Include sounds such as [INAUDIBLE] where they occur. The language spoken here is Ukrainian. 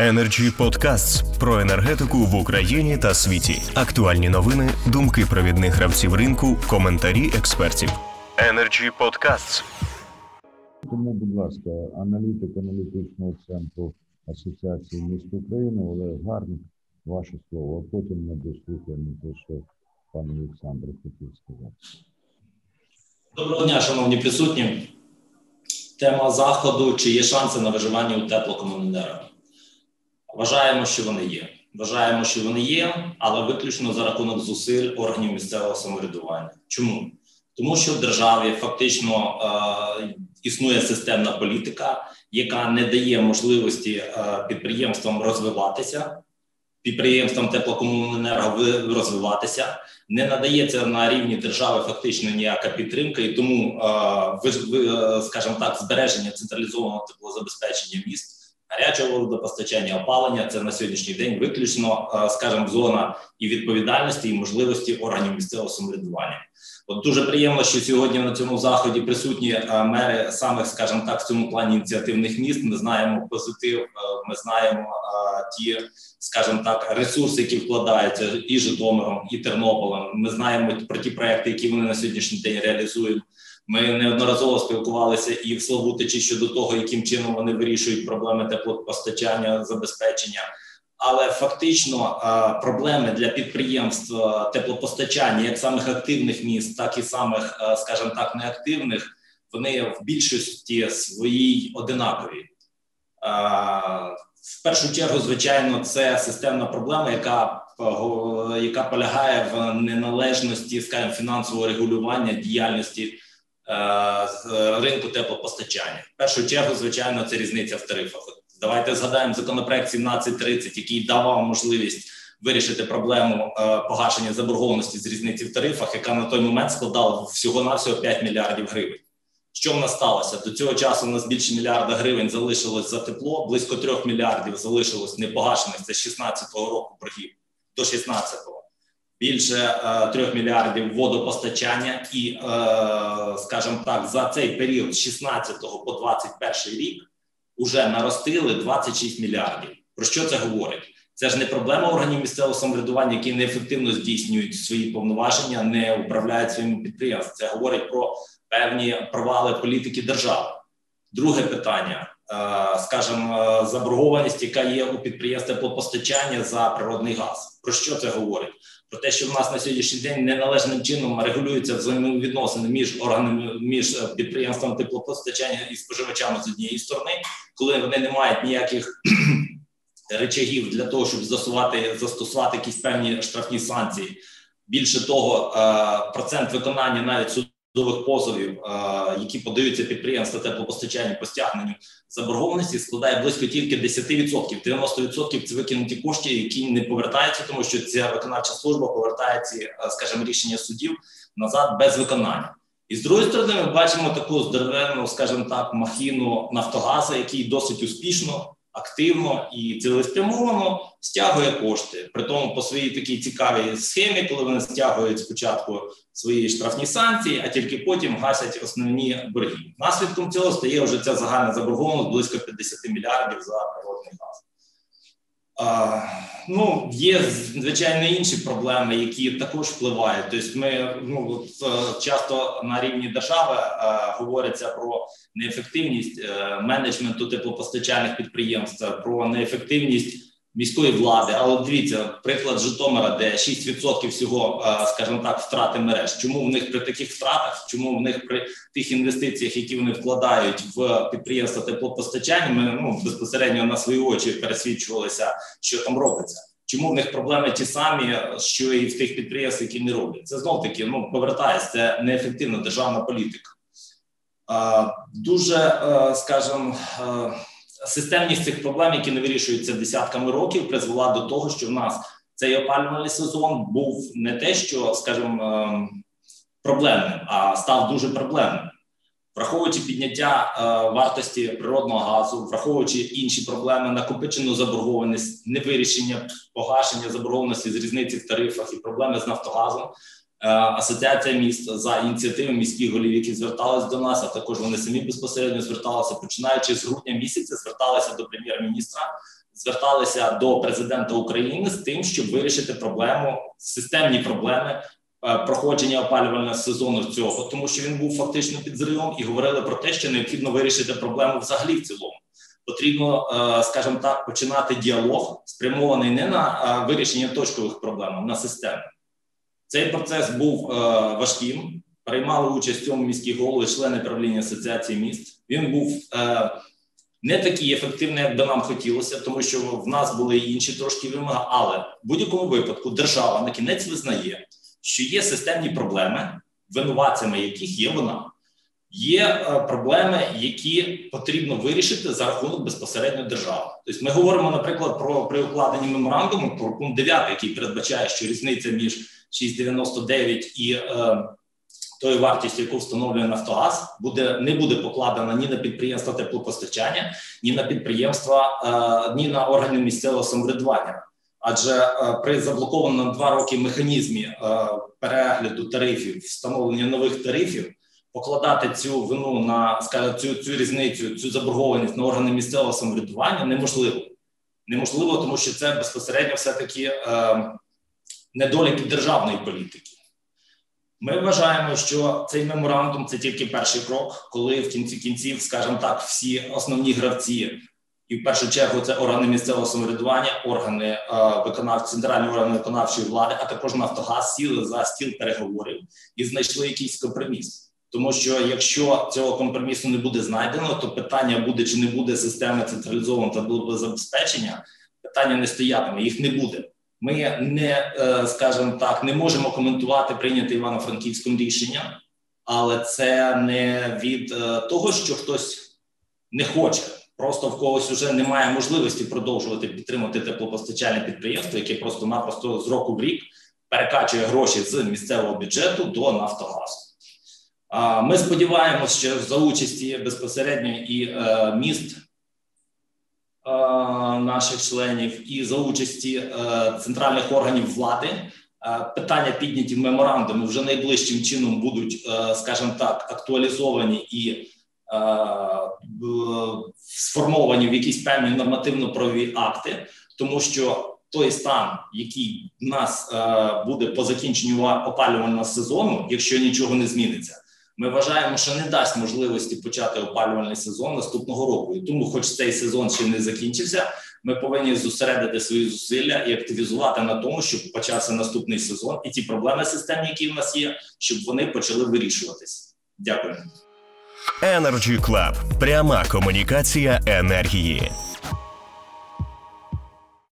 Energy Podcasts про енергетику в Україні та світі. Актуальні новини, думки провідних гравців ринку, коментарі експертів. Energy Podcasts. Тому, будь ласка, аналітик аналітичного центру Асоціації міст України Олег Гарник, ваше слово, а потім ми дослухаємо те, що пан Олександр хотів сказати. Доброго дня, шановні присутні. Тема заходу: чи є шанси на виживання у теплокомуненерго? Вважаємо, що вони є. Вважаємо, що вони є, але виключно за рахунок зусиль органів місцевого самоврядування. Чому? Тому що в державі фактично е, існує системна політика, яка не дає можливості е, підприємствам розвиватися, підприємствам теплокомуненерго розвиватися. Не надається на рівні держави фактично ніяка підтримка, і тому, е, е, скажімо так, збереження централізованого теплозабезпечення міст гарячого водопостачання, опалення це на сьогоднішній день виключно, е, скажімо, зона і відповідальності і можливості органів місцевого самоврядування. От дуже приємно, що сьогодні на цьому заході присутні е, мери самих, скажімо так, в цьому плані ініціативних міст. Ми знаємо позитив, е, ми знаємо ті, скажімо так, ресурси, які вкладаються і Житомиром, і Тернополем. Ми знаємо про ті проекти, які вони на сьогоднішній день реалізують. Ми неодноразово спілкувалися і в Славутичі щодо того, яким чином вони вирішують проблеми теплопостачання, забезпечення. Але фактично проблеми для підприємств теплопостачання, як самих активних міст, так і самих, скажімо так, неактивних, вони в більшості своїй одинакові. В першу чергу, звичайно, це системна проблема, яка яка полягає в неналежності скажімо, фінансового регулювання діяльності з ринку теплопостачання. В першу чергу, звичайно, це різниця в тарифах. Давайте згадаємо законопроект 1730, який давав можливість вирішити проблему е, погашення заборгованості з різниці в тарифах, яка на той момент складала всього навсього 5 мільярдів гривень. Що в нас сталося? До цього часу у нас більше мільярда гривень залишилось за тепло, близько 3 мільярдів залишилось непогашених. Це з 16-го року боргів до 16-го більше е, трьох мільярдів водопостачання, і, е, скажімо так, за цей період з 16 по 21 рік вже наростили 26 мільярдів. Про що це говорить? Це ж не проблема органів місцевого самоврядування, які неефективно здійснюють свої повноваження, не управляють своїми підприємствами. Це говорить про певні провали політики держави. Друге питання, скажімо, заборгованість, яка є у підприємств теплопостачання за природний газ. Про що це говорить? про те, що в нас на сьогоднішній день неналежним чином регулюються взаємовідносини між органами між е, підприємством теплопостачання і споживачами з однієї сторони, коли вони не мають ніяких [CLEARS THROAT] речагів для того, щоб застосувати застосувати якісь певні штрафні санкції. Більше того, е, процент виконання навіть суд судових позовів, які подаються підприємства теплопостачання по стягненню заборгованості, складає близько тільки 10%. 90% – це викинуті кошти, які не повертаються, тому що ця виконавча служба повертає ці, скажімо, рішення судів назад без виконання. І з другої сторони, ми бачимо таку здоровенну, скажімо так, махіну Нафтогаза, який досить успішно активно і цілеспрямовано стягує кошти. При тому по своїй такій цікавій схемі, коли вони стягують спочатку свої штрафні санкції, а тільки потім гасять основні борги. Наслідком цього стає вже ця загальна заборгованість близько 50 мільярдів за природний газ. Ну, є звичайно інші проблеми, які також впливають. Тобто, ми ну от, часто на рівні держави е, говориться про неефективність е, менеджменту теплопостачальних підприємств, про неефективність міської влади. Але дивіться, приклад Житомира, де 6% всього, скажімо так, втрати мереж. Чому в них при таких втратах? Чому в них при тих інвестиціях, які вони вкладають в підприємства теплопостачання, ми ну безпосередньо на свої очі пересвідчувалися, що там робиться. Чому в них проблеми ті самі, що і в тих підприємствах, які не роблять? Це знов таки ну повертається це неефективна державна політика. Дуже скажімо, системність цих проблем, які не вирішуються десятками років, призвела до того, що в нас цей опалювальний сезон був не те, що скажімо, ем, проблемним, а став дуже проблемним. Враховуючи підняття е, вартості природного газу, враховуючи інші проблеми, накопичену заборгованість, невирішення погашення заборгованості з різниці в тарифах і проблеми з Нафтогазом, асоціація міст за ініціативи міських голів, які звертались до нас, а також вони самі безпосередньо зверталися, починаючи з грудня місяця, зверталися до прем'єр-міністра зверталися до президента України з тим, щоб вирішити проблему, системні проблеми е, проходження опалювального сезону цього, тому що він був фактично під зривом, і говорили про те, що необхідно вирішити проблему взагалі в цілому. Потрібно, е, скажімо так, починати діалог, спрямований не на е, вирішення точкових проблем, а на системи. Цей процес був важким. Приймали участь в цьому міські голови, члени правління асоціації міст. Він був не такий ефективний, як би нам хотілося, тому що в нас були інші трошки вимоги. Але в будь-якому випадку держава на кінець визнає, що є системні проблеми, винуватцями яких є вона. Є е, проблеми, які потрібно вирішити за рахунок безпосередньо держави. Тобто, ми говоримо, наприклад, про при укладенні меморандуму про пункт 9, який передбачає, що різниця між 6,99 і е, тою вартістю, яку встановлює Нафтогаз, буде не буде покладена ні на підприємства теплопостачання, ні на підприємства, е, ні на органи місцевого самоврядування. Адже е, при заблокованому два роки механізмі е, перегляду тарифів, встановлення нових тарифів, покладати цю вину на скажімо, цю цю різницю, цю заборгованість на органи місцевого самоврядування неможливо. Неможливо, тому що це безпосередньо все таки е, недоліки державної політики. Ми вважаємо, що цей меморандум це тільки перший крок, коли в кінці кінців, скажімо так, всі основні гравці, і в першу чергу це органи місцевого самоврядування, органи е, виконав центральні органи виконавчої влади, а також Нафтогаз сіли за стіл переговорів і знайшли якийсь компроміс. Тому що якщо цього компромісу не буде знайдено, то питання буде чи не буде системи централізованого та забезпечення, питання не стоятиме, їх не буде. Ми не е, скажімо так, не можемо коментувати прийняте івано-франківським рішення, але це не від е, того, що хтось не хоче. Просто в когось вже немає можливості продовжувати підтримувати теплопостачальне підприємство, яке просто-напросто з року в рік перекачує гроші з місцевого бюджету до Нафтогазу. Ми сподіваємося, що за участі безпосередньо і е, міст Е, наших членів і за участі е, центральних органів влади. Питання підняті в меморандумі вже найближчим чином будуть, скажімо так, актуалізовані і сформовані в якісь певні нормативно-правові акти, тому що той стан, який в нас буде по закінченню опалювального сезону, якщо нічого не зміниться, ми вважаємо, що не дасть можливості почати опалювальний сезон наступного року. І тому, хоч цей сезон ще не закінчився, ми повинні зосередити свої зусилля і активізувати на тому, щоб почався наступний сезон, і ті проблеми системні, які в нас є, щоб вони почали вирішуватися. Дякую. Energy Club. пряма комунікація енергії.